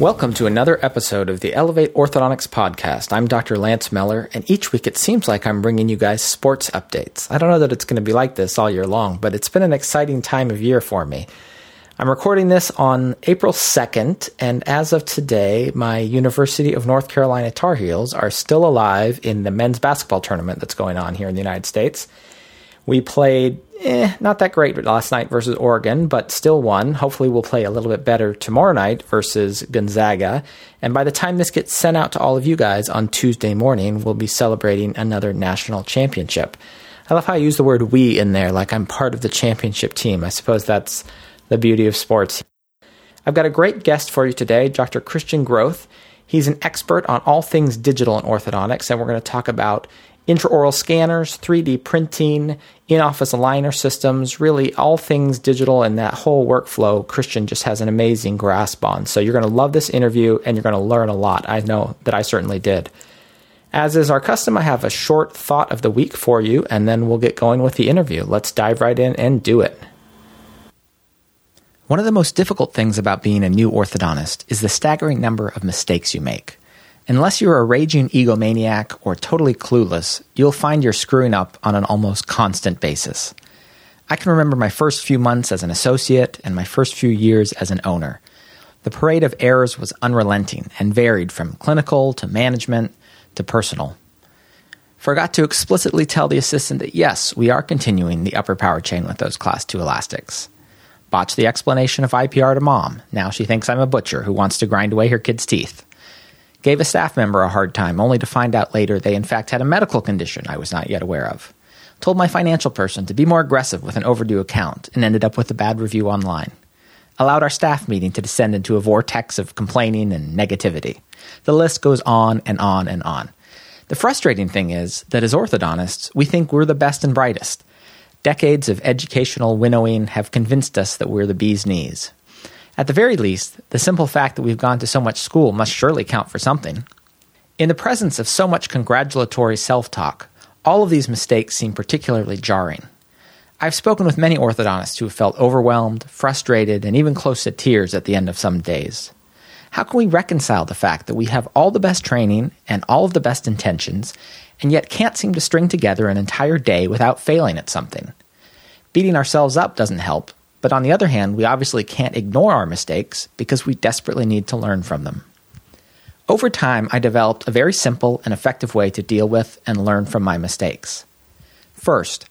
Welcome to another episode of the Elevate Orthodontics podcast. I'm Dr. Lance Miller, and each week it seems like I'm bringing you guys sports updates. I don't know that it's going to be like this all year long, but it's been an exciting time of year for me. I'm recording this on April 2nd, and as of today, my University of North Carolina Tar Heels are still alive in the men's basketball tournament that's going on here in the United States. We played eh, not that great last night versus Oregon, but still won. Hopefully, we'll play a little bit better tomorrow night versus Gonzaga. And by the time this gets sent out to all of you guys on Tuesday morning, we'll be celebrating another national championship. I love how I use the word we in there, like I'm part of the championship team. I suppose that's the beauty of sports. I've got a great guest for you today, Dr. Christian Groth. He's an expert on all things digital and orthodontics, and we're going to talk about intraoral scanners, 3D printing, in office aligner systems, really all things digital and that whole workflow, Christian just has an amazing grasp on. So you're going to love this interview and you're going to learn a lot. I know that I certainly did. As is our custom, I have a short thought of the week for you, and then we'll get going with the interview. Let's dive right in and do it. One of the most difficult things about being a new orthodontist is the staggering number of mistakes you make. Unless you're a raging egomaniac or totally clueless, you'll find you're screwing up on an almost constant basis. I can remember my first few months as an associate and my first few years as an owner. The parade of errors was unrelenting and varied from clinical to management to personal. Forgot to explicitly tell the assistant that yes, we are continuing the upper power chain with those class 2 elastics. Botched the explanation of IPR to mom. Now she thinks I'm a butcher who wants to grind away her kid's teeth gave a staff member a hard time, only to find out later they in fact had a medical condition I was not yet aware of. Told my financial person to be more aggressive with an overdue account and ended up with a bad review online. Allowed our staff meeting to descend into a vortex of complaining and negativity. The list goes on and on and on. The frustrating thing is that as orthodontists, we think we're the best and brightest. Decades of educational winnowing have convinced us that we're the bee's knees. At the very least, the simple fact that we've gone to so much school must surely count for something. In the presence of so much congratulatory self talk, all of these mistakes seem particularly jarring. I've spoken with many orthodontists who have felt overwhelmed, frustrated, and even close to tears at the end of some days. How can we reconcile the fact that we have all the best training and all of the best intentions, and yet can't seem to string together an entire day without failing at something? Beating ourselves up doesn't help, but on the other hand, we obviously can't ignore our mistakes because we desperately need to learn from them. Over time, I developed a very simple and effective way to deal with and learn from my mistakes. First,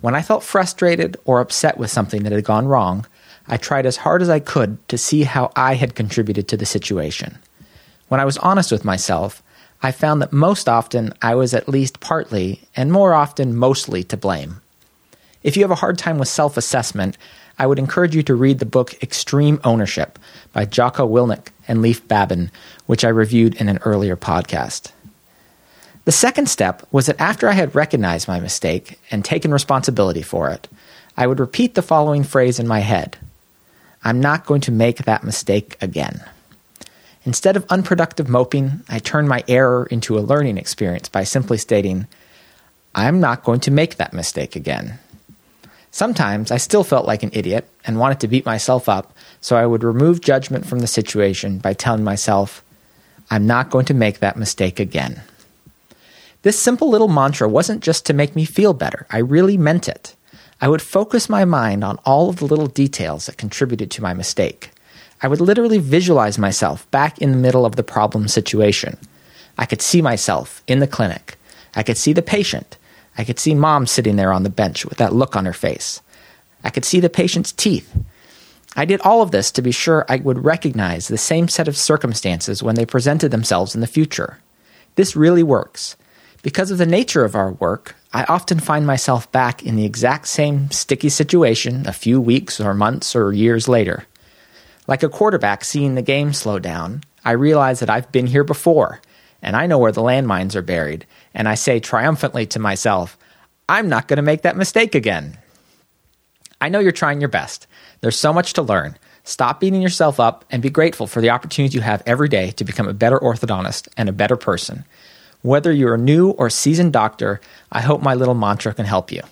when I felt frustrated or upset with something that had gone wrong, I tried as hard as I could to see how I had contributed to the situation. When I was honest with myself, I found that most often I was at least partly, and more often mostly, to blame. If you have a hard time with self assessment, I would encourage you to read the book Extreme Ownership by Jocko Willink and Leif Babin, which I reviewed in an earlier podcast. The second step was that after I had recognized my mistake and taken responsibility for it, I would repeat the following phrase in my head I'm not going to make that mistake again. Instead of unproductive moping, I turned my error into a learning experience by simply stating, I'm not going to make that mistake again. Sometimes I still felt like an idiot and wanted to beat myself up, so I would remove judgment from the situation by telling myself, I'm not going to make that mistake again. This simple little mantra wasn't just to make me feel better, I really meant it. I would focus my mind on all of the little details that contributed to my mistake. I would literally visualize myself back in the middle of the problem situation. I could see myself in the clinic. I could see the patient I could see mom sitting there on the bench with that look on her face. I could see the patient's teeth. I did all of this to be sure I would recognize the same set of circumstances when they presented themselves in the future. This really works. Because of the nature of our work, I often find myself back in the exact same sticky situation a few weeks or months or years later. Like a quarterback seeing the game slow down, I realize that I've been here before, and I know where the landmines are buried, and I say triumphantly to myself, I'm not going to make that mistake again. I know you're trying your best. There's so much to learn. Stop beating yourself up and be grateful for the opportunities you have every day to become a better orthodontist and a better person. Whether you're a new or seasoned doctor, I hope my little mantra can help you.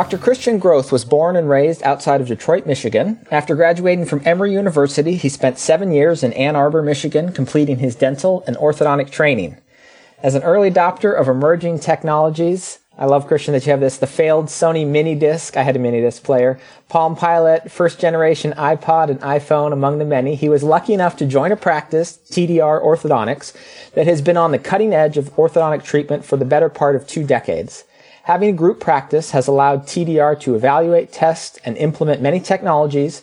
Dr. Christian Groth was born and raised outside of Detroit, Michigan. After graduating from Emory University, he spent seven years in Ann Arbor, Michigan, completing his dental and orthodontic training. As an early adopter of emerging technologies, I love Christian that you have this, the failed Sony mini disc. I had a mini disc player, Palm Pilot, first generation iPod and iPhone among the many. He was lucky enough to join a practice, TDR Orthodontics, that has been on the cutting edge of orthodontic treatment for the better part of two decades. Having a group practice has allowed TDR to evaluate, test, and implement many technologies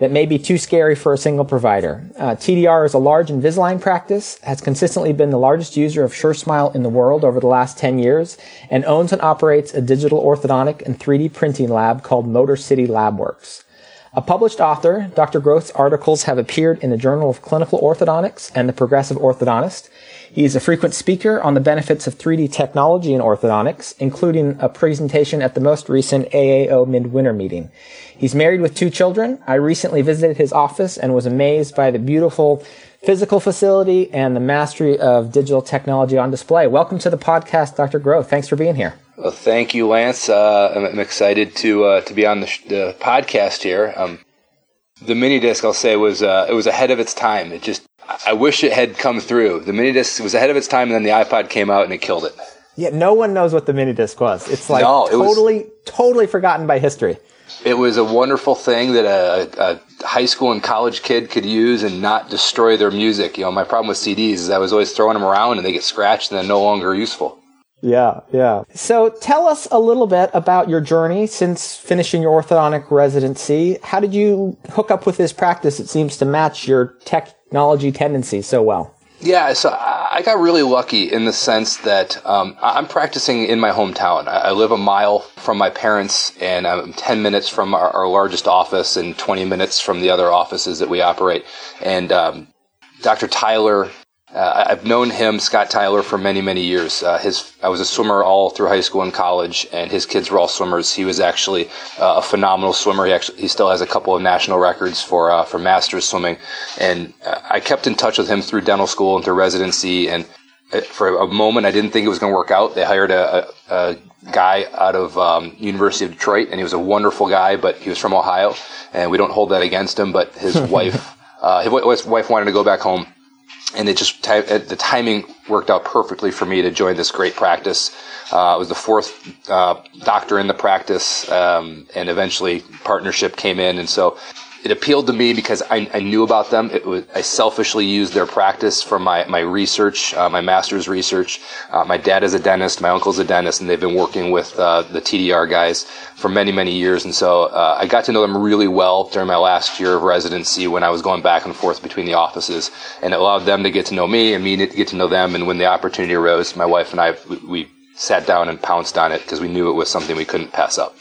that may be too scary for a single provider. Uh, TDR is a large Invisalign practice, has consistently been the largest user of SureSmile in the world over the last 10 years, and owns and operates a digital orthodontic and 3D printing lab called Motor City LabWorks. A published author, Dr. Groth's articles have appeared in the Journal of Clinical Orthodontics and the Progressive Orthodontist. He is a frequent speaker on the benefits of 3D technology in orthodontics, including a presentation at the most recent AAO midwinter meeting. He's married with two children. I recently visited his office and was amazed by the beautiful physical facility and the mastery of digital technology on display. Welcome to the podcast, Dr. Groth. Thanks for being here. Well, thank you, Lance. Uh, I'm, excited to uh, to be on the, sh- the podcast here. Um, the mini disc, I'll say, was uh, it was ahead of its time. It just I wish it had come through. The mini disc was ahead of its time, and then the iPod came out and it killed it. Yeah, no one knows what the mini disc was. It's like no, it totally, was, totally forgotten by history. It was a wonderful thing that a, a, high school and college kid could use and not destroy their music. You know, my problem with CDs is I was always throwing them around and they get scratched and they're no longer useful. Yeah, yeah. So tell us a little bit about your journey since finishing your orthodontic residency. How did you hook up with this practice? It seems to match your technology tendencies so well. Yeah, so I got really lucky in the sense that um, I'm practicing in my hometown. I live a mile from my parents, and I'm 10 minutes from our, our largest office and 20 minutes from the other offices that we operate. And um, Dr. Tyler uh, I've known him, Scott Tyler, for many, many years. Uh, his, I was a swimmer all through high school and college, and his kids were all swimmers. He was actually uh, a phenomenal swimmer. He actually, he still has a couple of national records for uh, for masters swimming, and uh, I kept in touch with him through dental school and through residency. And uh, for a moment, I didn't think it was going to work out. They hired a, a, a guy out of um, University of Detroit, and he was a wonderful guy, but he was from Ohio, and we don't hold that against him. But his wife. his wife wanted to go back home and it just the timing worked out perfectly for me to join this great practice. Uh, I was the fourth uh, doctor in the practice, um, and eventually partnership came in, and so it appealed to me because I, I knew about them. It was, I selfishly used their practice for my, my research, uh, my master's research. Uh, my dad is a dentist, my uncle's a dentist, and they've been working with uh, the TDR guys for many, many years. And so uh, I got to know them really well during my last year of residency when I was going back and forth between the offices. And it allowed them to get to know me and me to get to know them. And when the opportunity arose, my wife and I, we, we sat down and pounced on it because we knew it was something we couldn't pass up.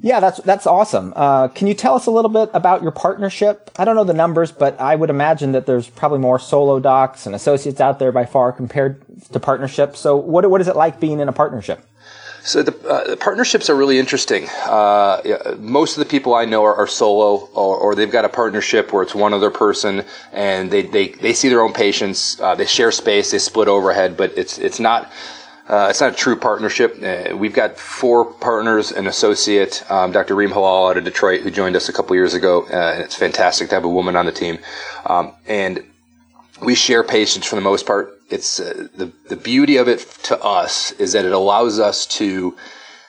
Yeah, that's that's awesome. Uh, can you tell us a little bit about your partnership? I don't know the numbers, but I would imagine that there's probably more solo docs and associates out there by far compared to partnerships. So, what what is it like being in a partnership? So the, uh, the partnerships are really interesting. Uh, yeah, most of the people I know are, are solo, or, or, they've got a partnership where it's one other person, and they they, they see their own patients. Uh, they share space, they split overhead, but it's it's not uh, it's not a true partnership. Uh, we've got four partners, an associate, um, Dr. Reem Halal out of Detroit, who joined us a couple years ago, uh, and it's fantastic to have a woman on the team. Um, and we share patients for the most part. It's uh, the the beauty of it to us is that it allows us to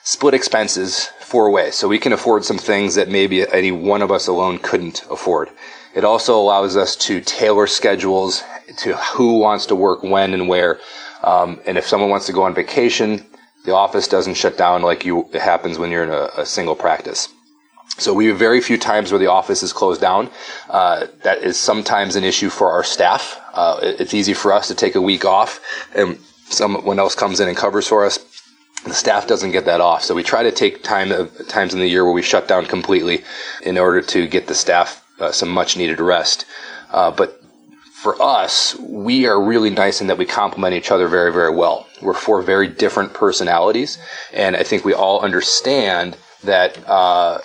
split expenses four ways, so we can afford some things that maybe any one of us alone couldn't afford. It also allows us to tailor schedules to who wants to work when and where. Um, and if someone wants to go on vacation, the office doesn't shut down like you, it happens when you're in a, a single practice. So we have very few times where the office is closed down. Uh, that is sometimes an issue for our staff. Uh, it's easy for us to take a week off and someone else comes in and covers for us. The staff doesn't get that off. So we try to take time, times in the year where we shut down completely in order to get the staff uh, some much needed rest. Uh, but for us, we are really nice in that we complement each other very, very well. We're four very different personalities, and I think we all understand that uh,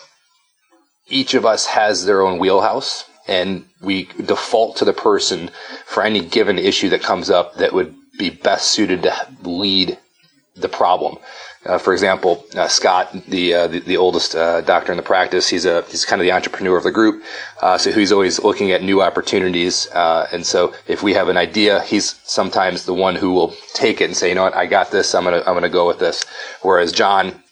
each of us has their own wheelhouse, and we default to the person for any given issue that comes up that would be best suited to lead the problem. Uh, for example, uh, Scott, the, uh, the, the oldest uh, doctor in the practice, he's a he's kind of the entrepreneur of the group. Uh, so he's always looking at new opportunities. Uh, and so if we have an idea, he's sometimes the one who will take it and say, you know what, I got this. I'm gonna I'm gonna go with this. Whereas John,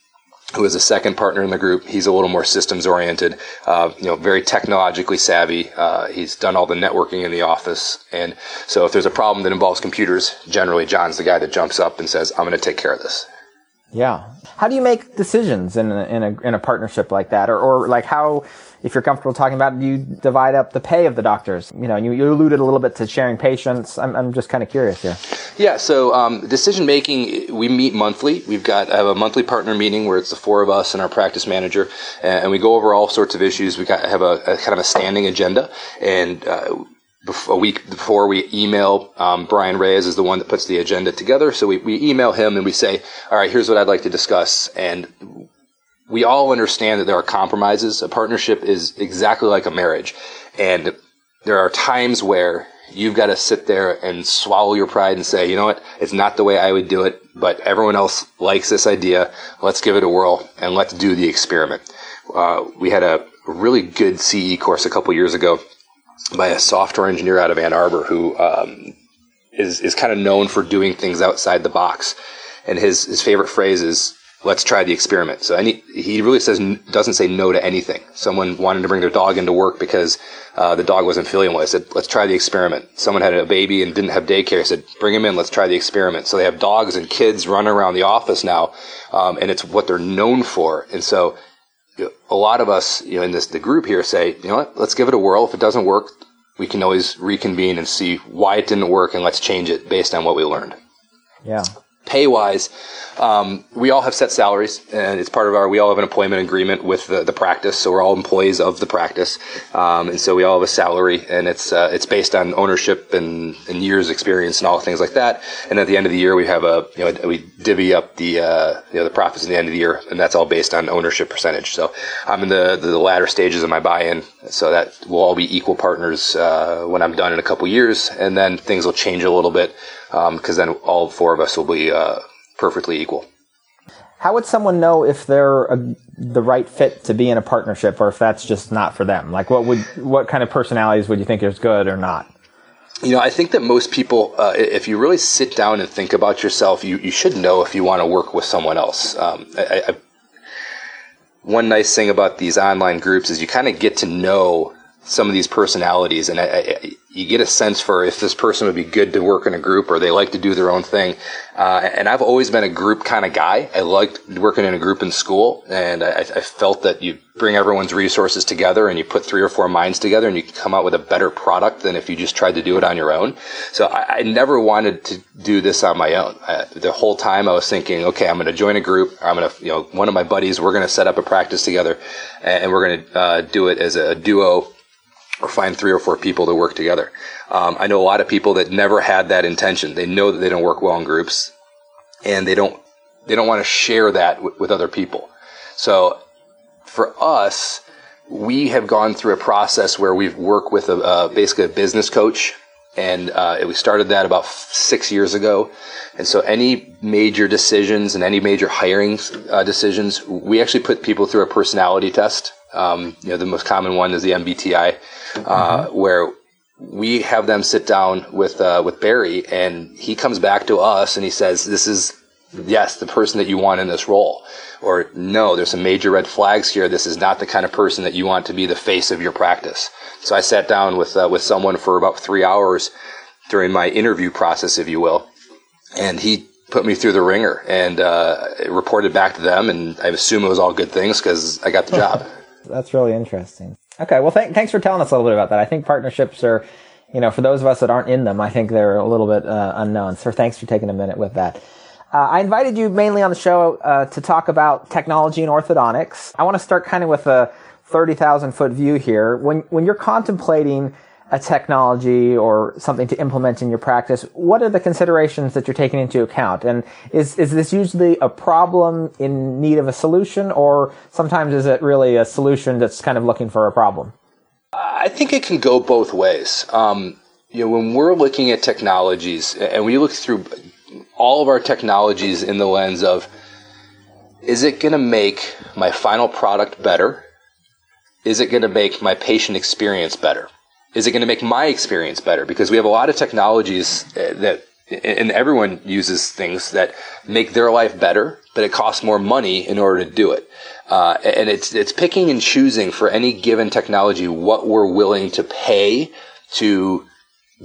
who is a second partner in the group. He's a little more systems oriented, uh, you know, very technologically savvy. Uh, he's done all the networking in the office. And so if there's a problem that involves computers, generally John's the guy that jumps up and says, I'm going to take care of this. Yeah. How do you make decisions in a, in a, in a partnership like that? Or, or like how, if you're comfortable talking about it, do you divide up the pay of the doctors? You know, you, you alluded a little bit to sharing patients. I'm, I'm just kind of curious here. Yeah. So, um, decision making, we meet monthly. We've got, I have a monthly partner meeting where it's the four of us and our practice manager, and, we go over all sorts of issues. We got, have a, a kind of a standing agenda and, uh, a week before we email um, Brian Reyes is the one that puts the agenda together. So we, we email him and we say, all right, here's what I'd like to discuss. And we all understand that there are compromises. A partnership is exactly like a marriage. And there are times where you've got to sit there and swallow your pride and say, you know what? It's not the way I would do it, but everyone else likes this idea. Let's give it a whirl and let's do the experiment. Uh, we had a really good CE course a couple years ago by a software engineer out of Ann Arbor who um, is is kind of known for doing things outside the box. And his his favorite phrase is let's try the experiment. So any, he really says, doesn't say no to anything. Someone wanted to bring their dog into work because, uh, the dog wasn't feeling well. I said, let's try the experiment. Someone had a baby and didn't have daycare. I said, bring him in. Let's try the experiment. So they have dogs and kids running around the office now. Um, and it's what they're known for. And so a lot of us, you know, in this, the group here say, you know what, let's give it a whirl. If it doesn't work, we can always reconvene and see why it didn't work and let's change it based on what we learned. Yeah. Pay wise, um, we all have set salaries, and it's part of our. We all have an employment agreement with the, the practice, so we're all employees of the practice, um, and so we all have a salary, and it's uh, it's based on ownership and, and years experience and all things like that. And at the end of the year, we have a you know we divvy up the uh, you know the profits at the end of the year, and that's all based on ownership percentage. So I'm in the the latter stages of my buy-in, so that we'll all be equal partners uh, when I'm done in a couple years, and then things will change a little bit because um, then all four of us will be uh, perfectly equal. How would someone know if they're a, the right fit to be in a partnership, or if that's just not for them? Like, what would what kind of personalities would you think is good or not? You know, I think that most people, uh, if you really sit down and think about yourself, you, you should know if you want to work with someone else. Um, I, I, one nice thing about these online groups is you kind of get to know some of these personalities, and I, I, you get a sense for if this person would be good to work in a group or they like to do their own thing. Uh, and I've always been a group kind of guy. I liked working in a group in school, and I, I, felt that you bring everyone's resources together and you put three or four minds together, and you come out with a better product than if you just tried to do it on your own. So I, never wanted to do this on my own. Uh, the whole time I was thinking, okay, I'm going to join a group. I'm going to, you know, one of my buddies, we're going to set up a practice together, and we're going to uh, do it as a duo or find three or four people to work together. Um, I know a lot of people that never had that intention. They know that they don't work well in groups, and they don't they don't want to share that w- with other people. So for us, we have gone through a process where we've worked with a, basically a business coach, and uh, we started that about f- six years ago. And so any major decisions and any major hiring uh, decisions, we actually put people through a personality test. Um, you know, the most common one is the MBTI mm-hmm. where we have them sit down with uh, with Barry, and he comes back to us and he says, "This is yes, the person that you want in this role," or "No, there's some major red flags here. This is not the kind of person that you want to be the face of your practice." So I sat down with uh, with someone for about three hours during my interview process, if you will, and he put me through the ringer and uh, reported back to them, and I assume it was all good things because I got the job. That's really interesting. Okay, well, th- thanks for telling us a little bit about that. I think partnerships are, you know, for those of us that aren't in them, I think they're a little bit uh, unknown. So thanks for taking a minute with that. Uh, I invited you mainly on the show uh, to talk about technology and orthodontics. I want to start kind of with a 30,000 foot view here. When, when you're contemplating a technology or something to implement in your practice, what are the considerations that you're taking into account? And is, is this usually a problem in need of a solution or sometimes is it really a solution that's kind of looking for a problem? I think it can go both ways. Um, you know, when we're looking at technologies and we look through all of our technologies in the lens of, is it going to make my final product better? Is it going to make my patient experience better? Is it going to make my experience better? Because we have a lot of technologies uh, that, and everyone uses things that make their life better, but it costs more money in order to do it. Uh, and it's it's picking and choosing for any given technology what we're willing to pay to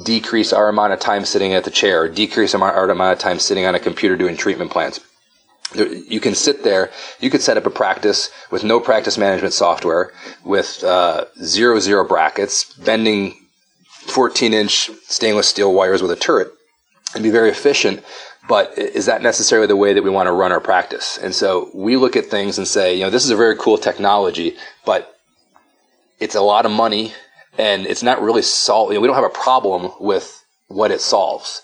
decrease our amount of time sitting at the chair, or decrease our amount of time sitting on a computer doing treatment plans. You can sit there. You could set up a practice with no practice management software, with uh, zero zero brackets, bending 14 inch stainless steel wires with a turret, and be very efficient. But is that necessarily the way that we want to run our practice? And so we look at things and say, you know, this is a very cool technology, but it's a lot of money and it's not really solved. You know, we don't have a problem with what it solves.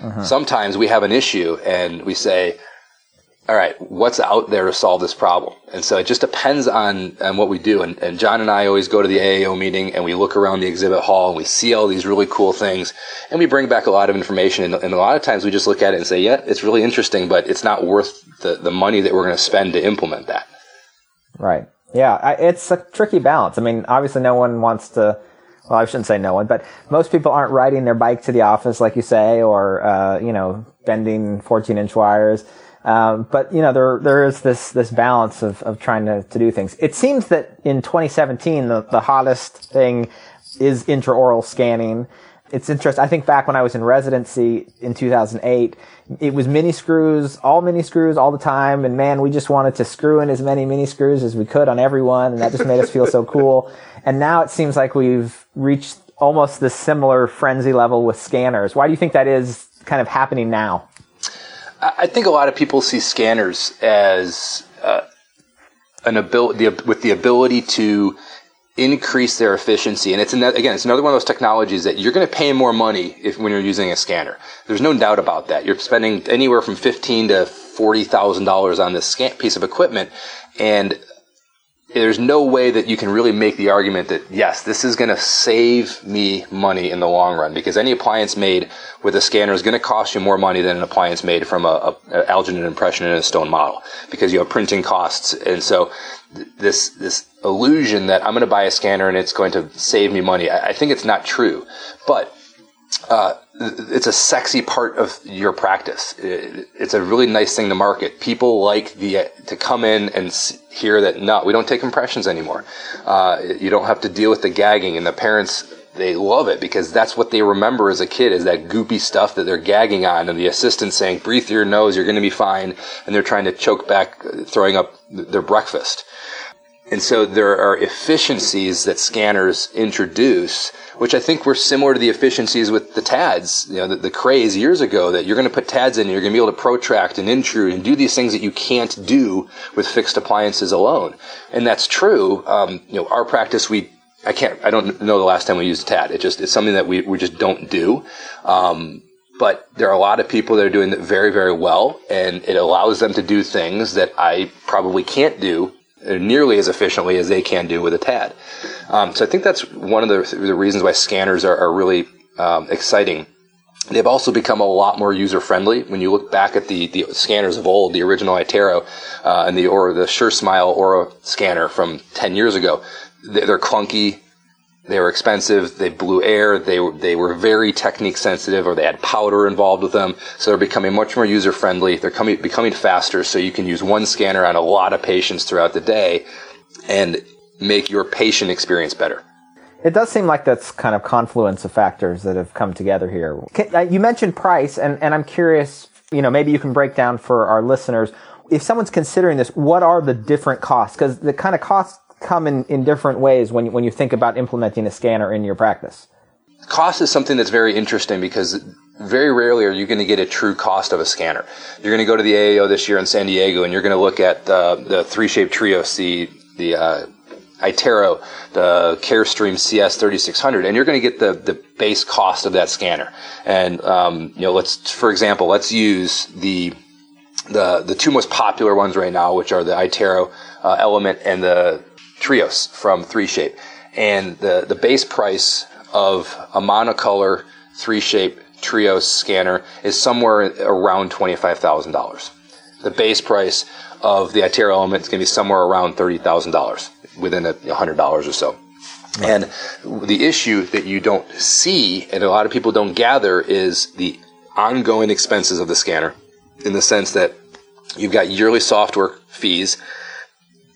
Uh-huh. Sometimes we have an issue and we say, all right, what's out there to solve this problem? And so it just depends on, on what we do. And, and John and I always go to the AAO meeting and we look around the exhibit hall and we see all these really cool things and we bring back a lot of information. And, and a lot of times we just look at it and say, yeah, it's really interesting, but it's not worth the, the money that we're going to spend to implement that. Right. Yeah. I, it's a tricky balance. I mean, obviously no one wants to, well, I shouldn't say no one, but most people aren't riding their bike to the office, like you say, or, uh, you know, bending 14 inch wires. Um, but you know, there there is this this balance of, of trying to, to do things. It seems that in 2017, the, the hottest thing is intraoral scanning. It's interesting. I think back when I was in residency in 2008, it was mini screws, all mini screws all the time. And man, we just wanted to screw in as many mini screws as we could on everyone. And that just made us feel so cool. And now it seems like we've reached almost this similar frenzy level with scanners. Why do you think that is kind of happening now? I think a lot of people see scanners as uh, an ability with the ability to increase their efficiency. And it's again, it's another one of those technologies that you're going to pay more money if when you're using a scanner. There's no doubt about that. You're spending anywhere from fifteen to forty thousand dollars on this piece of equipment, and there's no way that you can really make the argument that yes, this is going to save me money in the long run because any appliance made with a scanner is going to cost you more money than an appliance made from a, a, a alginate impression in a stone model because you have printing costs. And so th- this this illusion that I'm going to buy a scanner and it's going to save me money, I, I think it's not true, but uh, it's a sexy part of your practice. it's a really nice thing to market. People like the to come in and hear that no, we don't take impressions anymore. Uh, you don't have to deal with the gagging, and the parents they love it because that's what they remember as a kid is that goopy stuff that they're gagging on, and the assistant saying, "Breathe through your nose, you're going to be fine," and they're trying to choke back, throwing up their breakfast. And so there are efficiencies that scanners introduce, which I think were similar to the efficiencies with the TADs, you know, the, the craze years ago that you're going to put TADs in and you're going to be able to protract and intrude and do these things that you can't do with fixed appliances alone. And that's true. Um, you know, our practice, we, I can't, I don't know the last time we used a TAD. It just, it's something that we, we just don't do. Um, but there are a lot of people that are doing it very, very well, and it allows them to do things that I probably can't do nearly as efficiently as they can do with a TAD. Um, so I think that's one of the, the reasons why scanners are, are really um, exciting. They've also become a lot more user friendly. When you look back at the, the scanners of old, the original iTero uh, and the or the SureSmile Aura scanner from ten years ago, they're clunky. They were expensive. They blew air. They were, they were very technique sensitive or they had powder involved with them. So they're becoming much more user friendly. They're coming, becoming faster. So you can use one scanner on a lot of patients throughout the day and make your patient experience better. It does seem like that's kind of confluence of factors that have come together here. Uh, you mentioned price, and, and I'm curious, you know, maybe you can break down for our listeners. If someone's considering this, what are the different costs? Because the kind of costs come in, in different ways when you, when you think about implementing a scanner in your practice? Cost is something that's very interesting because very rarely are you going to get a true cost of a scanner. You're going to go to the AAO this year in San Diego and you're going to look at uh, the 3Shape Trios, the, the uh, iTero, the CareStream CS3600, and you're going to get the, the base cost of that scanner. And, um, you know, let's, for example, let's use the, the, the two most popular ones right now, which are the iTero uh, Element and the Trios from 3Shape. And the, the base price of a monocolor 3Shape Trios scanner is somewhere around $25,000. The base price of the iTero Element is going to be somewhere around $30,000 within a $100 or so. And the issue that you don't see and a lot of people don't gather is the ongoing expenses of the scanner in the sense that you've got yearly software fees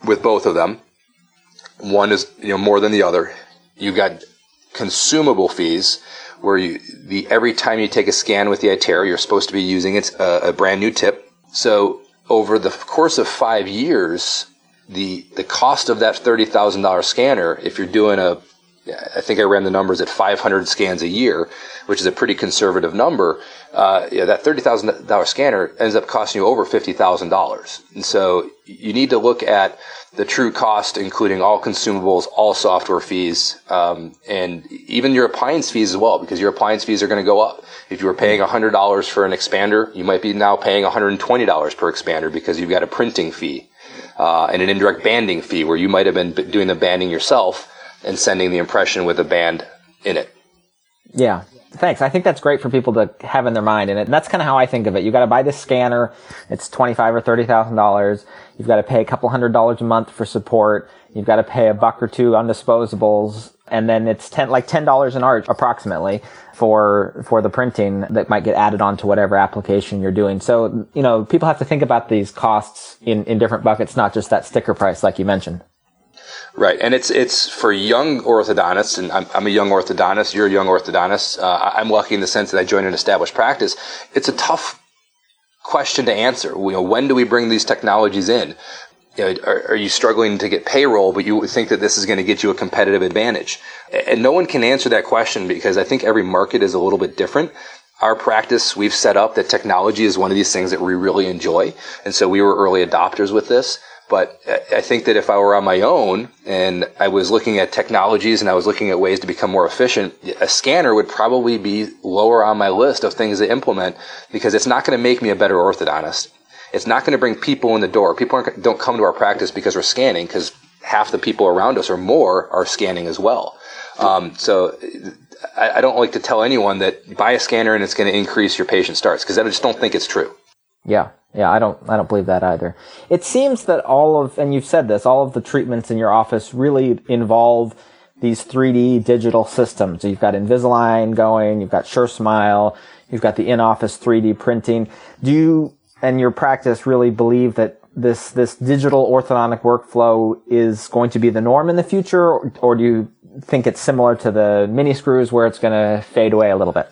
with both of them. One is you know more than the other. You've got consumable fees where you the every time you take a scan with the iTero, you're supposed to be using it's a, uh, a brand new tip. So over the course of five years, the the cost of that thirty thousand dollar scanner, if you're doing a, I think I ran the numbers at five hundred scans a year, which is a pretty conservative number. Uh, that thirty thousand dollar scanner ends up costing you over fifty thousand dollars, and so you need to look at the true cost, including all consumables, all software fees, um, and even your appliance fees as well, because your appliance fees are going to go up. If you were paying $100 for an expander, you might be now paying $120 per expander because you've got a printing fee uh, and an indirect banding fee where you might have been doing the banding yourself and sending the impression with a band in it. Yeah. Thanks. I think that's great for people to have in their mind, and that's kind of how I think of it. You got to buy this scanner; it's twenty five or thirty thousand dollars. You've got to pay a couple hundred dollars a month for support. You've got to pay a buck or two on disposables, and then it's ten like ten dollars an arch approximately for for the printing that might get added on to whatever application you're doing. So you know, people have to think about these costs in in different buckets, not just that sticker price like you mentioned. Right, and it's it's for young orthodontists, and I'm, I'm a young orthodontist. You're a young orthodontist. Uh, I'm lucky in the sense that I joined an established practice. It's a tough question to answer. You know, when do we bring these technologies in? You know, are, are, you struggling to get payroll, but you think that this is going to get you a competitive advantage? And no one can answer that question because I think every market is a little bit different. Our practice, we've set up that technology is one of these things that we really enjoy. And so we were early adopters with this. But I think that if I were on my own and I was looking at technologies and I was looking at ways to become more efficient, a scanner would probably be lower on my list of things to implement because it's not going to make me a better orthodontist. It's not going to bring people in the door. People don't come to our practice because we're scanning because half the people around us or more are scanning as well. Um, so I, I don't like to tell anyone that buy a scanner and it's going to increase your patient starts because I just don't think it's true. Yeah. Yeah, I don't, I don't believe that either. It seems that all of, and you've said this, all of the treatments in your office really involve these 3D digital systems. So you've got Invisalign going, you've got SureSmile, you've got the in-office 3D printing. Do you and your practice really believe that this, this digital orthodontic workflow is going to be the norm in the future, or, or do you think it's similar to the mini screws where it's going to fade away a little bit?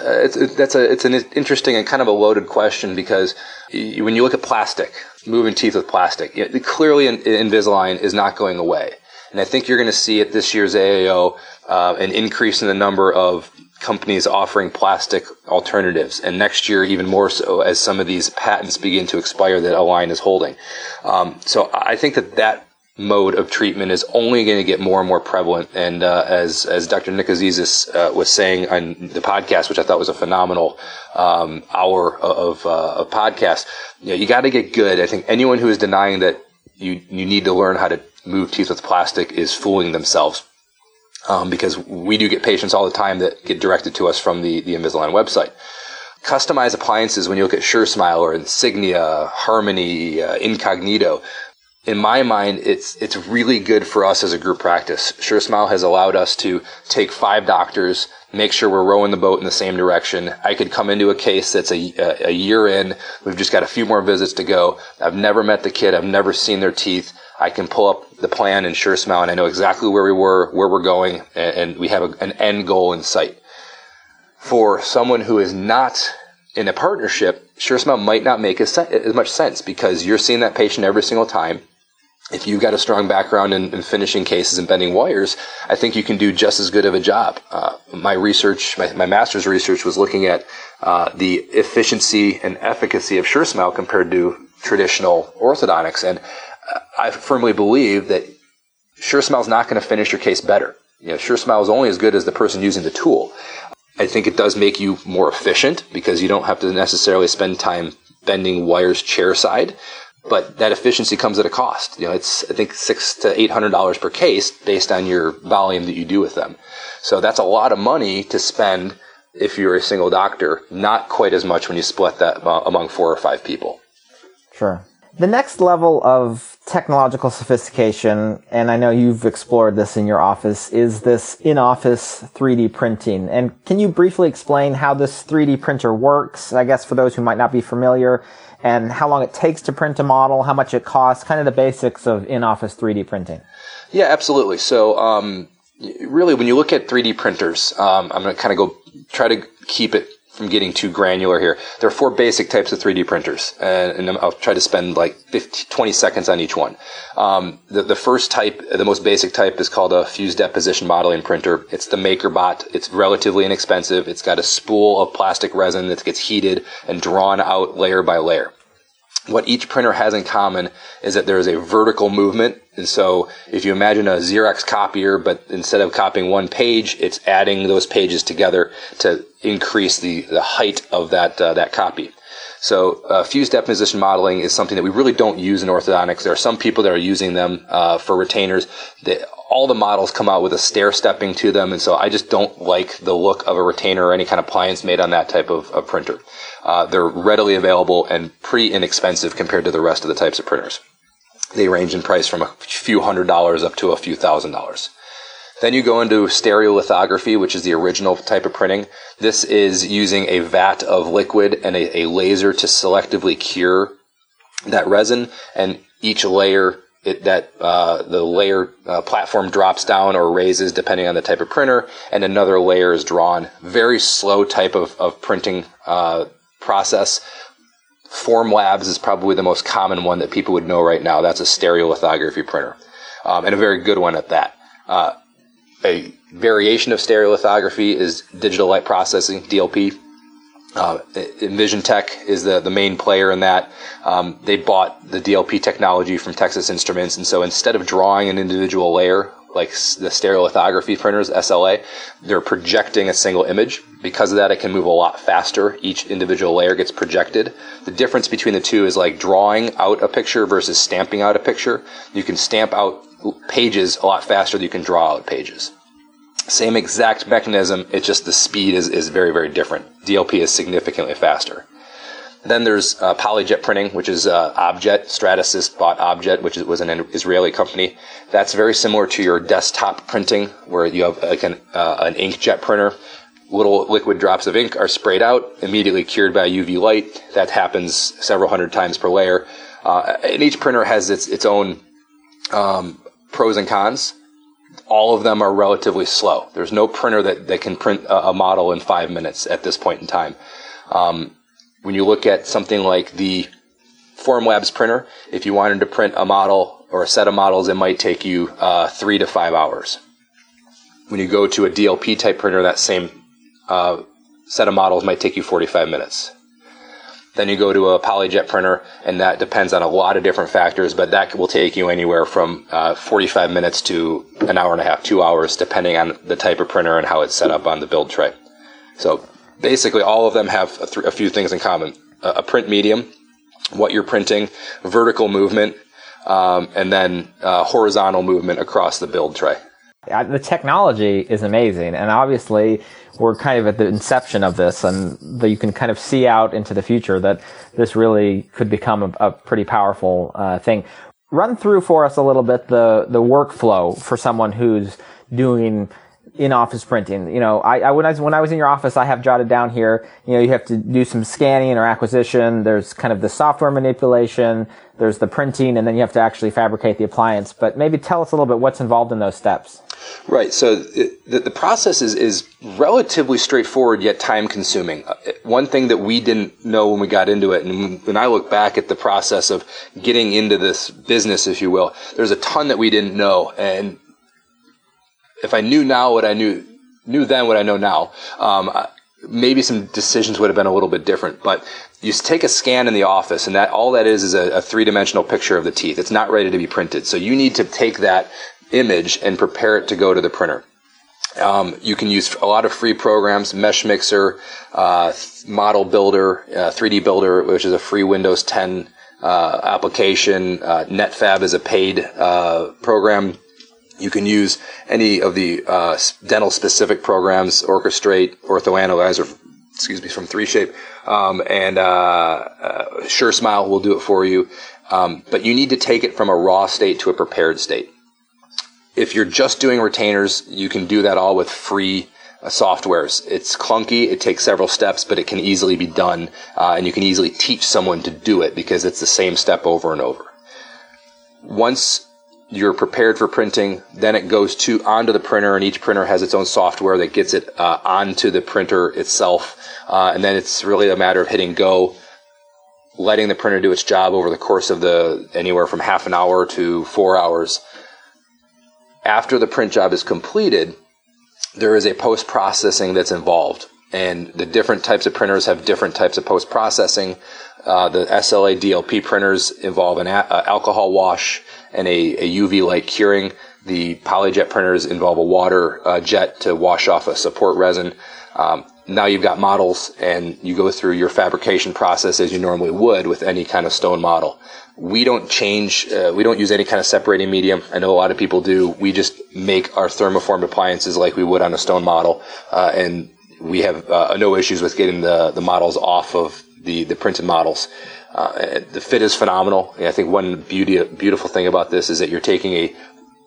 Uh, it's, it, that's a it's an interesting and kind of a loaded question because you, when you look at plastic, moving teeth with plastic, it, clearly Invisalign is not going away, and I think you're going to see at this year's AAO uh, an increase in the number of companies offering plastic alternatives, and next year even more so as some of these patents begin to expire that Align is holding. Um, so I think that that mode of treatment is only going to get more and more prevalent. And uh, as as Dr. Nick Azizis uh, was saying on the podcast, which I thought was a phenomenal um, hour of, uh, of podcast, you know, you got to get good. I think anyone who is denying that you you need to learn how to move teeth with plastic is fooling themselves. Um, because we do get patients all the time that get directed to us from the, the Invisalign website customized appliances when you look at SureSmile or Insignia, Harmony, uh, Incognito, in my mind, it's it's really good for us as a group practice. SureSmile has allowed us to take five doctors, make sure we're rowing the boat in the same direction. I could come into a case that's a, a year in. We've just got a few more visits to go. I've never met the kid. I've never seen their teeth. I can pull up the plan in SureSmile, and I know exactly where we were, where we're going, and, and we have a, an end goal in sight. For someone who is not in a partnership, SureSmile might not make as, as much sense because you're seeing that patient every single time if you've got a strong background in, in, finishing cases and bending wires, I think you can do just as good of a job. Uh, my research, my, my, master's research was looking at uh, the efficiency and efficacy of SureSmile compared to traditional orthodontics. And uh, I firmly believe that SureSmile is not going to finish your case better. You know, is only as good as the person using the tool. I think it does make you more efficient because you don't have to necessarily spend time bending wires chair side. But that efficiency comes at a cost. You know, it's I think six to eight hundred dollars per case based on your volume that you do with them. So that's a lot of money to spend if you're a single doctor. Not quite as much when you split that among four or five people. Sure. The next level of technological sophistication, and I know you've explored this in your office, is this in-office 3D printing. And can you briefly explain how this 3D printer works? I guess for those who might not be familiar, and how long it takes to print a model, how much it costs, kind of the basics of in-office 3D printing. Yeah, absolutely. So, um, really, when you look at 3D printers, um, I'm going to kind of go try to keep it from getting too granular here. There are four basic types of 3D printers, and, and I'll try to spend like 50, 20 seconds on each one. Um, the, the first type, the most basic type, is called a fused deposition modeling printer. It's the MakerBot. It's relatively inexpensive. It's got a spool of plastic resin that gets heated and drawn out layer by layer what each printer has in common is that there is a vertical movement. And so if you imagine a Xerox copier, but instead of copying one page, it's adding those pages together to increase the, the height of that, uh, that copy. So uh, fused deposition modeling is something that we really don't use in orthodontics. There are some people that are using them uh, for retainers. They, all the models come out with a stair stepping to them, and so I just don't like the look of a retainer or any kind of appliance made on that type of, of printer. Uh, they're readily available and pretty inexpensive compared to the rest of the types of printers. They range in price from a few hundred dollars up to a few thousand dollars. Then you go into stereolithography, which is the original type of printing. This is using a vat of liquid and a, a laser to selectively cure that resin, and each layer it, that uh, the layer uh, platform drops down or raises depending on the type of printer, and another layer is drawn. Very slow type of, of printing uh, process. Formlabs is probably the most common one that people would know right now. That's a stereolithography printer, um, and a very good one at that. A variation of stereolithography is digital light processing (DLP). Uh, EnvisionTEC is the, the main player in that. Um, they bought the DLP technology from Texas Instruments, and so instead of drawing an individual layer like the stereolithography printers, SLA, they're projecting a single image. Because of that, it can move a lot faster. Each individual layer gets projected. The difference between the two is like drawing out a picture versus stamping out a picture. You can stamp out pages a lot faster than you can draw out pages. Same exact mechanism, it's just the speed is, is very, very different. DLP is significantly faster. Then there's uh, PolyJet printing, which is uh, Objet. Stratasys bought Objet, which was an Israeli company. That's very similar to your desktop printing, where you have like an, uh, an inkjet printer. Little liquid drops of ink are sprayed out, immediately cured by UV light. That happens several hundred times per layer. Uh, and each printer has its its own um, pros and cons all of them are relatively slow. There's no printer that, that can print a, a model in five minutes at this point in time. Um, when you look at something like the Formlabs printer, if you wanted to print a model or a set of models, it might take you uh, three to five hours. When you go to a DLP type printer, that same uh, set of models might take you 45 minutes. Then you go to a PolyJet printer, and that depends on a lot of different factors, but that will take you anywhere from uh, 45 minutes to an hour and a half, two hours, depending on the type of printer and how it's set up on the build tray. So basically, all of them have a, th- a few things in common: a, a, print medium, what you're printing, vertical movement, um, and then uh, horizontal movement across the build tray. The technology is amazing, and obviously we're kind of at the inception of this, and that you can kind of see out into the future that this really could become a, a pretty powerful uh, thing. Run through for us a little bit the the workflow for someone who's doing in office printing. You know, I, I, when I was when I was in your office, I have jotted down here. You know, you have to do some scanning or acquisition. There's kind of the software manipulation. There's the printing, and then you have to actually fabricate the appliance. But maybe tell us a little bit what's involved in those steps. Right. So the, the process is is relatively straightforward yet time consuming. Uh, one thing that we didn't know when we got into it, and when I look back at the process of getting into this business, if you will, there's a ton that we didn't know, and if I knew now what I knew knew then what I know now, um, maybe some decisions would have been a little bit different. But you take a scan in the office, and that all that is is a, a three dimensional picture of the teeth. It's not ready to be printed, so you need to take that image and prepare it to go to the printer. Um, you can use a lot of free programs, Mesh Mixer, uh, Model Builder, uh, 3D Builder, which is a free Windows 10 uh, application. Uh, Netfabb is a paid uh, program. You can use any of the uh, dental specific programs, Orchestrate, OrthoAnalyzer, excuse me, from 3Shape, um, and SureSmile will do it for you. Um, but you need to take it from a raw state to a prepared state if you're just doing retainers, you can do that all with free uh, softwares. It's clunky. It takes several steps, but it can easily be done, uh, and you can easily teach someone to do it because it's the same step over and over. Once you're prepared for printing, then it goes to onto the printer, and each printer has its own software that gets it uh, onto the printer itself, uh, and then it's really a matter of hitting go. Letting the printer do its job over the course of the anywhere from half an hour to four hours, after the print job is completed, there is a post processing that's involved. And the different types of printers have different types of post processing. Uh, the SLA DLP printers involve an a- uh, alcohol wash and a, a, UV light curing. The PolyJet printers involve a water uh, jet to wash off a support resin. Um, now you've got models and you go through your fabrication process as you normally would with any kind of stone model. We don't change, uh, we don't use any kind of separating medium. I know a lot of people do. We just make our thermoformed appliances like we would on a stone model. Uh, and we have no issues with getting the, the models off of the, the printed models. Uh, the fit is phenomenal. I think one beauty, beautiful thing about this is that you're taking a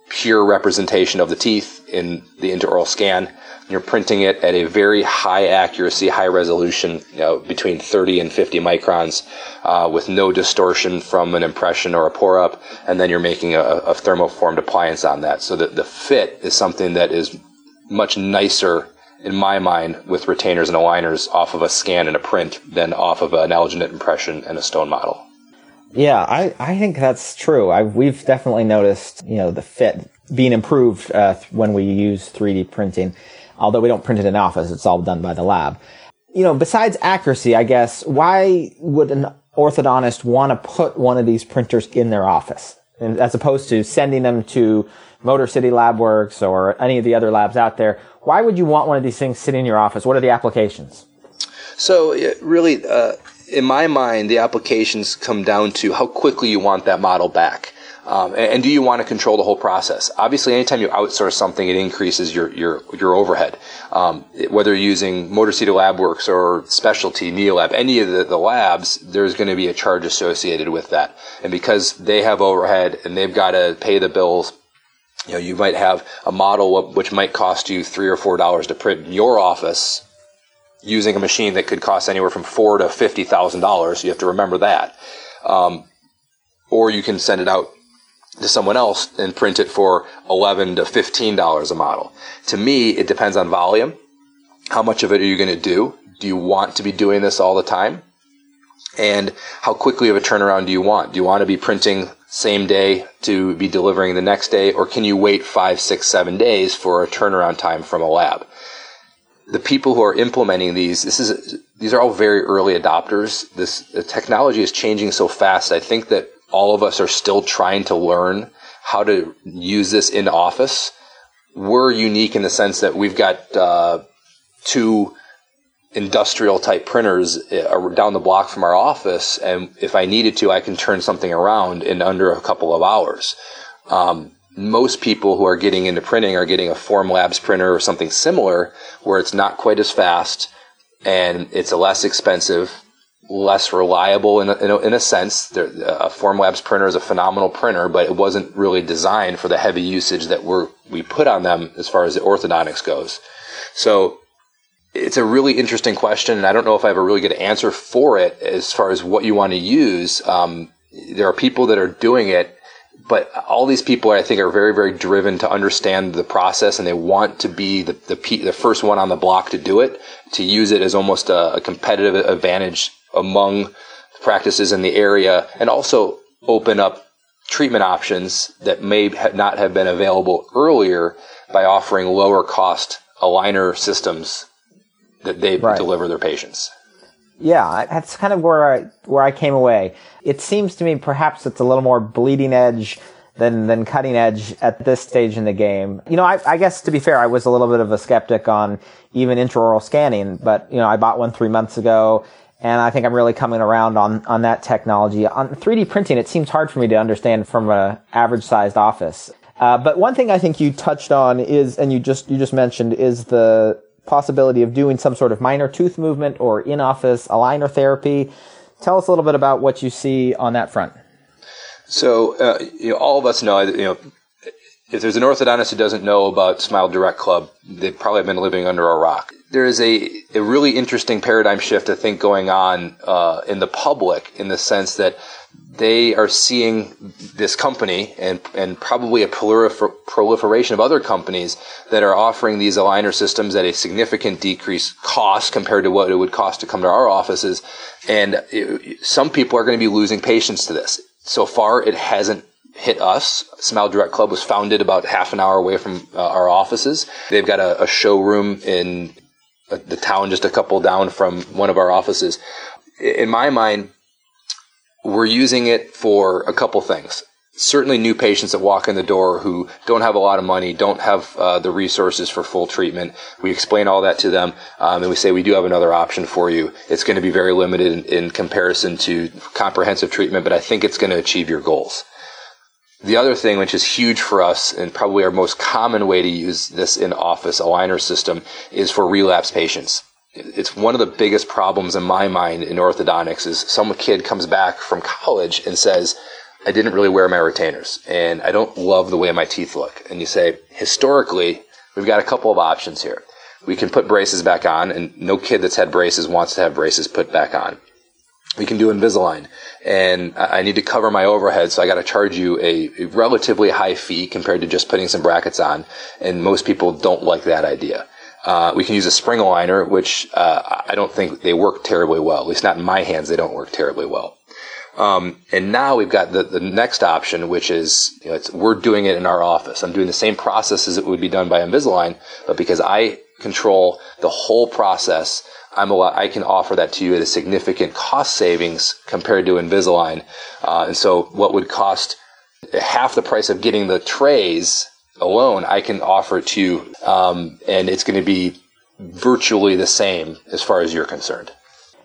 pure representation of the teeth in the intraoral scan you're printing it at a very high accuracy, high resolution, you know, between 30 and 50 microns, uh, with no distortion from an impression or a pour up, and then you're making a, a thermoformed appliance on that. So that the fit is something that is much nicer in my mind with retainers and aligners off of a scan and a print than off of an alginate impression and a stone model. Yeah, I, I think that's true. I, we've definitely noticed, you know, the fit being improved uh, when we use 3D printing although we don't print it in office, it's all done by the lab. You know, besides accuracy, I guess, why would an orthodontist want to put one of these printers in their office? as opposed to sending them to Motor City LabWorks or any of the other labs out there. Why would you want one of these things sitting in your office? What are the applications? So, really, uh, in my mind, the applications come down to how quickly you want that model back. Um, and, and, do you want to control the whole process? Obviously, anytime you outsource something, it increases your your your overhead. Um, whether you're using Motor City LabWorks or Specialty Neolab, any of the, the labs, there's going to be a charge associated with that. And because they have overhead and they've got to pay the bills, you know, you might have a model which might cost you three or four dollars to print in your office, using a machine that could cost anywhere from four to fifty thousand dollars. You have to remember that. Um, or you can send it out to someone else and print it for 11 to 15 dollars a model. To me, it depends on volume. How much of it are you going to do? Do you want to be doing this all the time? And how quickly of a turnaround do you want? Do you want to be printing same day to be delivering the next day, or can you wait five, six, seven days for a turnaround time from a lab? The people who are implementing these, this is these are all very early adopters. This technology is changing so fast. I think that all of us are still trying to learn how to use this in office. We're unique in the sense that we've got uh, two industrial type printers uh, down the block from our office, and if I needed to, I can turn something around in under a couple of hours. Um, most people who are getting into printing are getting a Formlabs printer or something similar, where it's not quite as fast and it's a less expensive less reliable in a, in a, in a sense. A Formlabs printer is a phenomenal printer, but it wasn't really designed for the heavy usage that we we put on them as far as the orthodontics goes. So it's a really interesting question, and I don't know if I have a really good answer for it as far as what you want to use. Um, there are people that are doing it, but all these people, I think, are very, very driven to understand the process, and they want to be the the, the first one on the block to do it, to use it as almost a, a competitive advantage among practices in the area and also open up treatment options that may not have been available earlier by offering lower cost aligner systems that they right. deliver their patients. Yeah, that's kind of where I where I came away. It seems to me perhaps it's a little more bleeding edge than than cutting edge at this stage in the game. You know, I, I, guess to be fair, I was a little bit of a skeptic on even intraoral scanning, but you know, I bought one three months ago, and I think I'm really coming around on on that technology. On 3D printing, it seems hard for me to understand from a average sized office. Uh, but one thing I think you touched on is, and you just you just mentioned, is the possibility of doing some sort of minor tooth movement or in office aligner therapy. Tell us a little bit about what you see on that front. So, uh, you know, all of us know, you know, if there's an orthodontist who doesn't know about Smile Direct Club, they've probably been living under a rock. There is a, a really interesting paradigm shift, I think, going on uh, in the public in the sense that they are seeing this company and, and probably a prolifer- proliferation of other companies that are offering these aligner systems at a significant decreased cost compared to what it would cost to come to our offices. And it, some people are going to be losing patients to this. So far, it hasn't hit us. Smile Direct Club was founded about half an hour away from uh, our offices. They've got a, a showroom in uh, the town just a couple down from one of our offices. In my mind, we're using it for a couple things. Certainly, new patients that walk in the door who don't have a lot of money, don't have uh, the resources for full treatment. We explain all that to them, um, and we say we do have another option for you. It's going to be very limited in, in comparison to comprehensive treatment, but I think it's going to achieve your goals. The other thing, which is huge for us and probably our most common way to use this in office aligner system, is for relapse patients it's one of the biggest problems in my mind in orthodontics is some kid comes back from college and says, I didn't really wear my retainers and I don't love the way my teeth look. And you say, historically, we've got a couple of options here. We can put braces back on and no kid that's had braces wants to have braces put back on. We can do Invisalign and I need to cover my overhead. So I got to charge you a, a relatively high fee compared to just putting some brackets on. And most people don't like that idea. Uh, we can use a spring aligner, which uh, I don't think they work terribly well. At least not in my hands, they don't work terribly well. Um, and now we've got the, the next option, which is you know, we're doing it in our office. I'm doing the same process as it would be done by Invisalign, but because I control the whole process, I'm a lot, I can offer that to you at a significant cost savings compared to Invisalign. Uh, and so, what would cost half the price of getting the trays alone, I can offer it to you, um, and it's going to be virtually the same as far as you're concerned.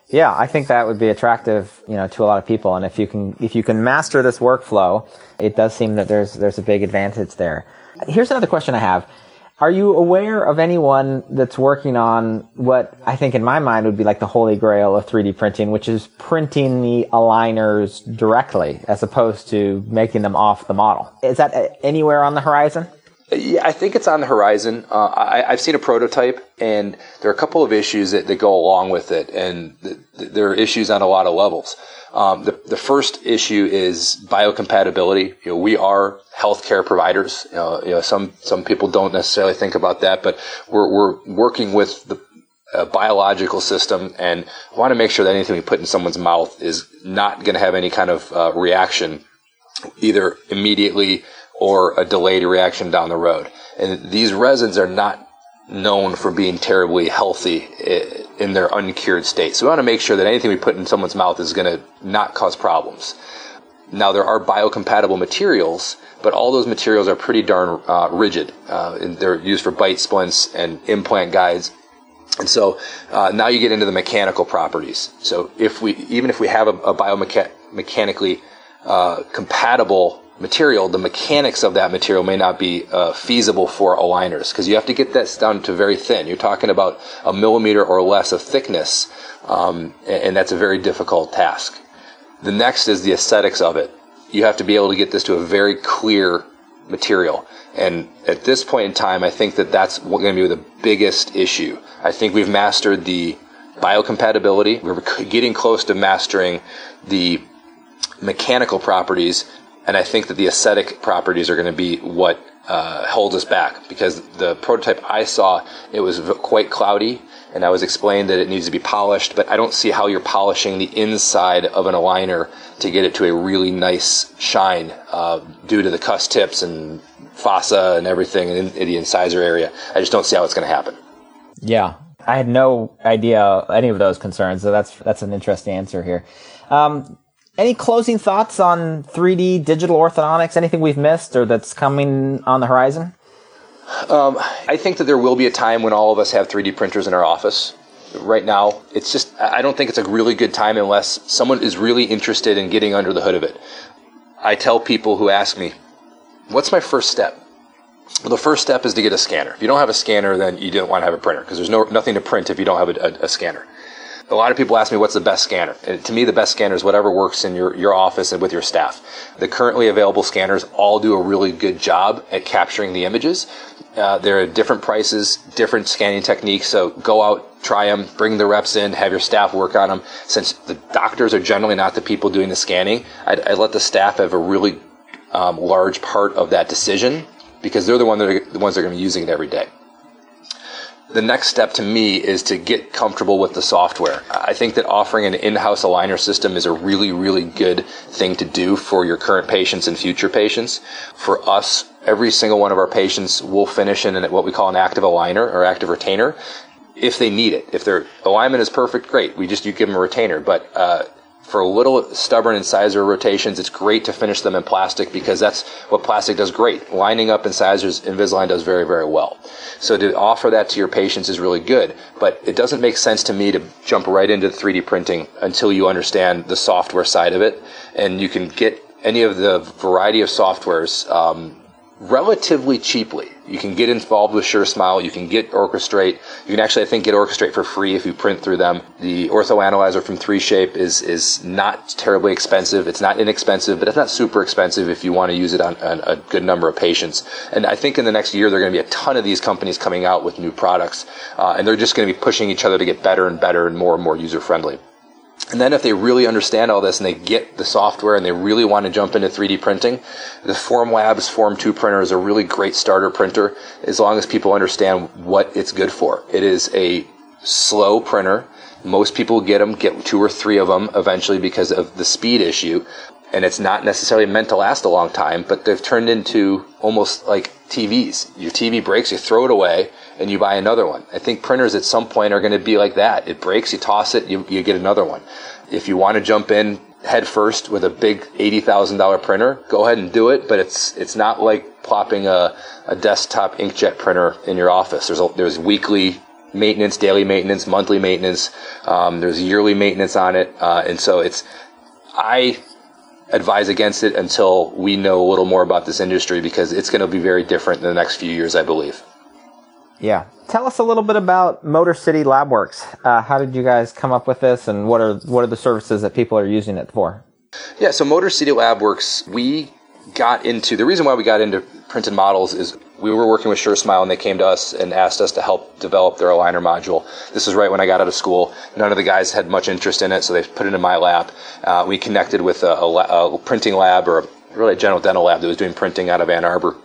Yeah, I think that would be attractive, you know, to a lot of people. And if you can, if you can master this workflow, it does seem that there's there's a big advantage there. Here's another question I have. Are you aware of anyone that's working on what I think in my mind would be like the holy grail of 3D printing, which is printing the aligners directly as opposed to making them off the model? Is that anywhere on the horizon? Yeah, I think it's on the horizon. Uh, I, have seen a prototype, and there are a couple of issues that, that go along with it, and there are issues on a lot of levels. Um, the, the first issue is biocompatibility. You know, we are healthcare providers. You know, you know, some some people don't necessarily think about that, but we're we're working with the uh, biological system and want to make sure that anything we put in someone's mouth is not going to have any kind of uh, reaction, either immediately or a delayed reaction down the road. And these resins are not known for being terribly healthy in their uncured state. So we want to make sure that anything we put in someone's mouth is going to not cause problems. Now there are biocompatible materials, but all those materials are pretty darn uh, rigid. Uh, they're used for bite splints and implant guides. And so uh, now you get into the mechanical properties. So if we, even if we have a, a biomechanically uh, compatible material, the mechanics of that material may not be uh, feasible for aligners because you have to get that down to very thin. You're talking about a millimeter or less of thickness, um, and that's a very difficult task. The next is the aesthetics of it. You have to be able to get this to a very clear material. And at this point in time, I think that that's going to be the biggest issue. I think we've mastered the biocompatibility. We're getting close to mastering the mechanical properties and I think that the aesthetic properties are going to be what uh, holds us back because the prototype I saw, it was quite cloudy, and I was explained that it needs to be polished, but I don't see how you're polishing the inside of an aligner to get it to a really nice shine uh, due to the cusp tips and fossa and everything in, in the incisor area. I just don't see how it's going to happen. Yeah, I had no idea any of those concerns, so that's that's an interesting answer here. Um, Any closing thoughts on 3D digital orthodontics? Anything we've missed or that's coming on the horizon? Um, I think that there will be a time when all of us have 3D printers in our office. Right now, it's just, I don't think it's a really good time unless someone is really interested in getting under the hood of it. I tell people who ask me, what's my first step? Well, the first step is to get a scanner. If you don't have a scanner, then you don't want to have a printer because there's no, nothing to print if you don't have a, a, a scanner a lot of people ask me what's the best scanner. And to me, the best scanner is whatever works in your, your office and with your staff. The currently available scanners all do a really good job at capturing the images. Uh, there are different prices, different scanning techniques. So go out, try them, bring the reps in, have your staff work on them. Since the doctors are generally not the people doing the scanning, I, I let the staff have a really um, large part of that decision because they're the, one that are, the ones that are going to be using it every day the next step to me is to get comfortable with the software. I think that offering an in-house aligner system is a really, really good thing to do for your current patients and future patients. For us, every single one of our patients will finish in what we call an active aligner or active retainer if they need it. If their alignment is perfect, great. We just you give them a retainer. But uh, for a little stubborn incisor rotations, it's great to finish them in plastic because that's what plastic does great. Lining up incisors, Invisalign does very, very well. So to offer that to your patients is really good, but it doesn't make sense to me to jump right into 3D printing until you understand the software side of it. And you can get any of the variety of softwares um, relatively cheaply. You can get involved with SureSmile. You can get Orchestrate. You can actually, I think, get Orchestrate for free if you print through them. The Ortho Analyzer from 3Shape is is not terribly expensive. It's not inexpensive, but it's not super expensive if you want to use it on, on a good number of patients. And I think in the next year there are going to be a ton of these companies coming out with new products, uh, and they're just going to be pushing each other to get better and better and more and more user friendly. And then if they really understand all this and they get the software and they really want to jump into 3D printing, the Formlabs Form 2 printer is a really great starter printer as long as people understand what it's good for. It is a slow printer. Most people get them, get two or three of them eventually because of the speed issue. And it's not necessarily meant to last a long time, but they've turned into almost like TVs. Your TV breaks, you throw it away, and you buy another one. I think printers at some point are going to be like that. It breaks, you toss it, you, you get another one. If you want to jump in head first with a big $80,000 printer, go ahead and do it, but it's, it's not like plopping a, a desktop inkjet printer in your office. There's, a, there's weekly maintenance, daily maintenance, monthly maintenance. Um, there's yearly maintenance on it. Uh, and so it's, I advise against it until we know a little more about this industry because it's going to be very different in the next few years, I believe. Yeah. Tell us a little bit about Motor City LabWorks. Uh, how did you guys come up with this, and what are what are the services that people are using it for? Yeah, so Motor City LabWorks, we got into the reason why we got into printed models is we were working with SureSmile and they came to us and asked us to help develop their aligner module. This was right when I got out of school. None of the guys had much interest in it, so they put it in my lab. Uh, we connected with a, a, a, printing lab or a, really a general dental lab that was doing printing out of Ann Arbor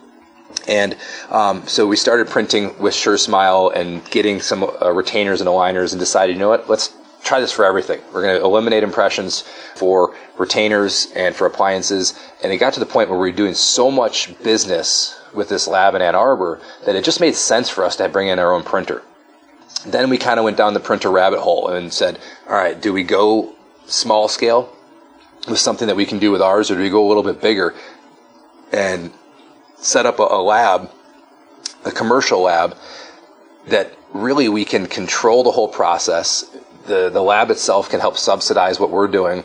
and um, so we started printing with SureSmile and getting some uh, retainers and aligners and decided, you know what, let's try this for everything. We're going to eliminate impressions for retainers and for appliances. And it got to the point where we were doing so much business with this lab in Ann Arbor that it just made sense for us to bring in our own printer. Then we kind of went down the printer rabbit hole and said, all right, do we go small scale with something that we can do with ours or do we go a little bit bigger? And set up a, a lab, a commercial lab, that really we can control the whole process. The, the lab itself can help subsidize what we're doing.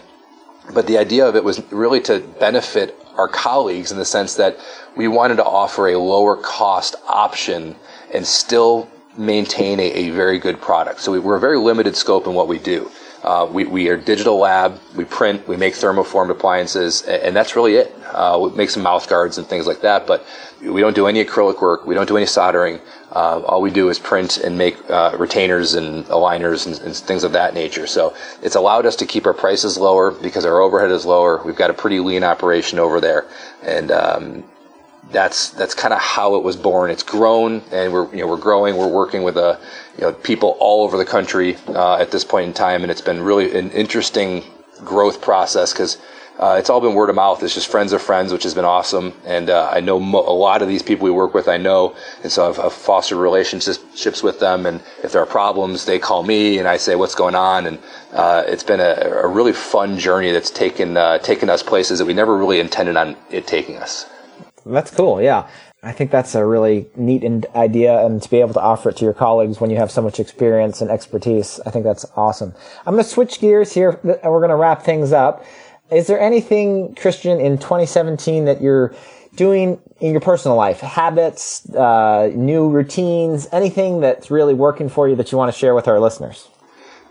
But the idea of it was really to benefit our colleagues in the sense that we wanted to offer a lower cost option and still maintain a, a very good product. So we, we're a very limited scope in what we do. Uh, we, we are digital lab. We print. We make thermoformed appliances, and, and that's really it. Uh, we make some mouth guards and things like that, but we don't do any acrylic work. We don't do any soldering. Uh, all we do is print and make uh, retainers and aligners and, and, things of that nature. So it's allowed us to keep our prices lower because our overhead is lower. We've got a pretty lean operation over there, and um, that's that's kind of how it was born. It's grown, and we're you know we're growing. We're working with a uh, you know people all over the country uh, at this point in time, and it's been really an interesting growth process because uh, it's all been word of mouth. It's just friends of friends, which has been awesome. And uh, I know mo- a lot of these people we work with. I know, and so I've, I've, fostered relationships with them. And if there are problems, they call me, and I say what's going on. And uh, it's been a, a, really fun journey that's taken uh, taken us places that we never really intended on it taking us. That's cool. Yeah. I think that's a really neat idea, and to be able to offer it to your colleagues when you have so much experience and expertise, I think that's awesome. I'm going to switch gears here, we're going to wrap things up. Is there anything, Christian, in 2017 that you're doing in your personal life? Habits, uh, new routines, anything that's really working for you that you want to share with our listeners?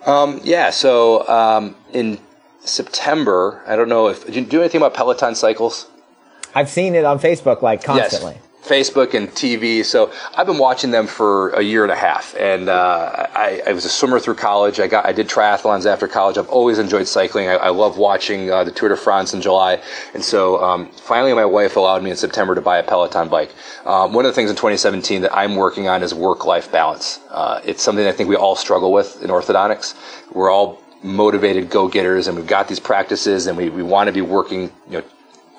Um, yeah, so um, in September, I don't know if, did you do anything about Peloton cycles? I've seen it on Facebook like constantly. Yes. Facebook and TV. So I've been watching them for a year and a half, and uh, I, I, was a swimmer through college. I got I did triathlons after college. I've always enjoyed cycling. I, I love watching uh, the Tour de France in July, and so um, finally my wife allowed me in September to buy a Peloton bike. Um, one of the things in 2017 that I'm working on is work-life balance. Uh, it's something I think we all struggle with in orthodontics. We're all motivated go-getters, and we've got these practices, and we, we want to be working you know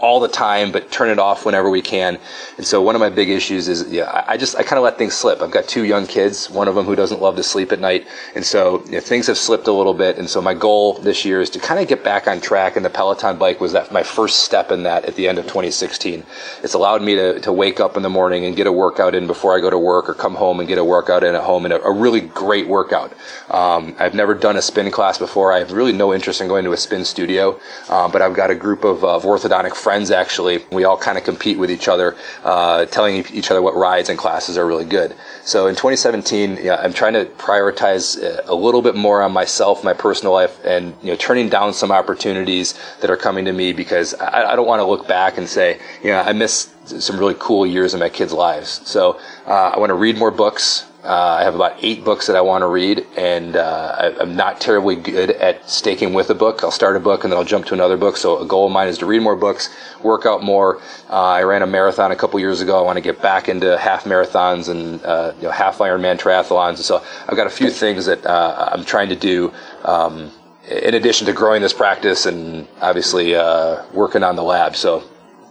all the time, but turn it off whenever we can. And so one of my big issues is, yeah, I just, I kind of let things slip. I've got two young kids, one of them who doesn't love to sleep at night. And so things have slipped a little bit. And so my goal this year is to kind of get back on track. And the Peloton bike was that my first step in that at the end of 2016. It's allowed me to, to wake up in the morning and get a workout in before I go to work or come home and get a workout in at home and a, a really great workout. Um, I've never done a spin class before. I have really no interest in going to a spin studio. Um, but I've got a group of, of orthodontic friends friends actually. We all kind of compete with each other, uh, telling each other what rides and classes are really good. So in 2017, yeah, I'm trying to prioritize uh, a little bit more on myself, my personal life, and you know, turning down some opportunities that are coming to me because I, I don't want to look back and say, you know, I missed some really cool years in my kids' lives. So uh, I want to read more books. Uh, I have about eight books that I want to read, and uh, I, am not terribly good at staking with a book. I'll start a book and then I'll jump to another book. So a goal of mine is to read more books, work out more. Uh, I ran a marathon a couple years ago. I want to get back into half marathons and uh, you know, half Ironman triathlons. And so I've got a few things that uh, I'm trying to do. Um, in addition to growing this practice and obviously uh, working on the lab, so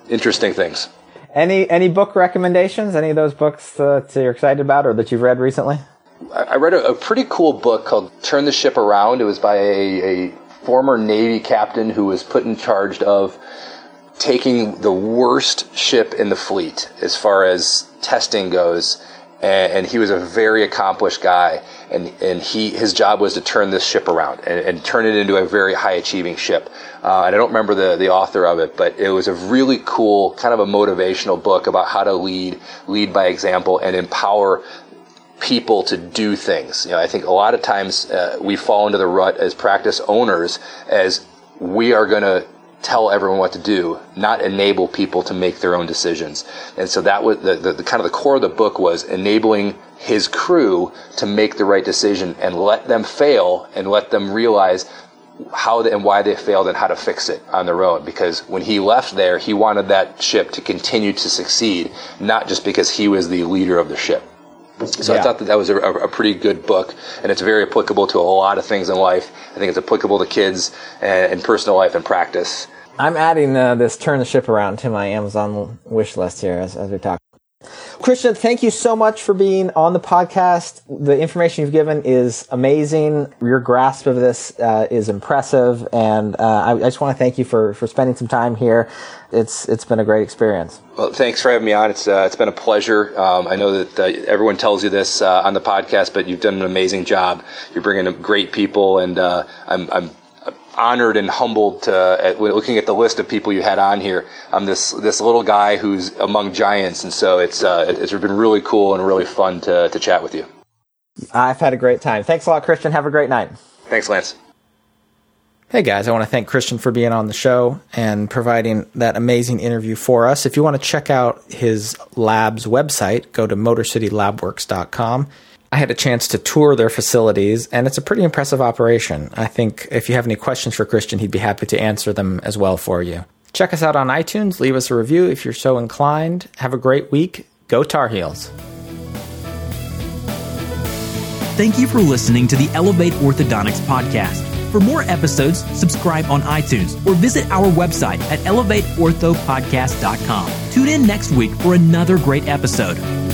interesting things. Any any book recommendations? Any of those books uh, that you're excited about or that you've read recently? I read a, a pretty cool book called "Turn the Ship Around." It was by a, a former Navy captain who was put in charge of taking the worst ship in the fleet as far as testing goes and, and, he was a very accomplished guy. And, and he his job was to turn this ship around and, and turn it into a very high achieving ship. Uh, and I don't remember the, the author of it but it was a really cool kind of a motivational book about how to lead lead by example and empower people to do things. You know I think a lot of times uh, we fall into the rut as practice owners as we are going to tell everyone what to do, not enable people to make their own decisions. And so that was the, the, the, kind of the core of the book was enabling his crew to make the right decision and let them fail and let them realize how and why they failed and how to fix it on their own. Because when he left there, he wanted that ship to continue to succeed, not just because he was the leader of the ship. So yeah. I thought that that was a, a, pretty good book, and it's very applicable to a lot of things in life. I think it's applicable to kids and, and personal life and practice. I'm adding uh, this turn the ship around to my Amazon wish list here as, as we talk. Christian, thank you so much for being on the podcast. The information you've given is amazing. Your grasp of this uh, is impressive, and uh, I, I, just want to thank you for, for spending some time here. It's it's been a great experience. Well, thanks for having me on. It's uh, it's been a pleasure. Um, I know that uh, everyone tells you this uh, on the podcast, but you've done an amazing job. You're bringing great people, and uh, I'm I'm honored and humbled to, at, looking at the list of people you had on here. I'm this this little guy who's among giants, and so it's uh, it's been really cool and really fun to to chat with you. I've had a great time. Thanks a lot, Christian. Have a great night. Thanks, Lance. Hey guys, I want to thank Christian for being on the show and providing that amazing interview for us. If you want to check out his lab's website, go to motorcitylabworks.com. I had a chance to tour their facilities, and it's a pretty impressive operation. I think if you have any questions for Christian, he'd be happy to answer them as well for you. Check us out on iTunes, leave us a review if you're so inclined. Have a great week. Go Tar Heels. Thank you for listening to the Elevate Orthodontics podcast. For more episodes, subscribe on iTunes or visit our website at elevateorthopodcast.com. Tune in next week for another great episode.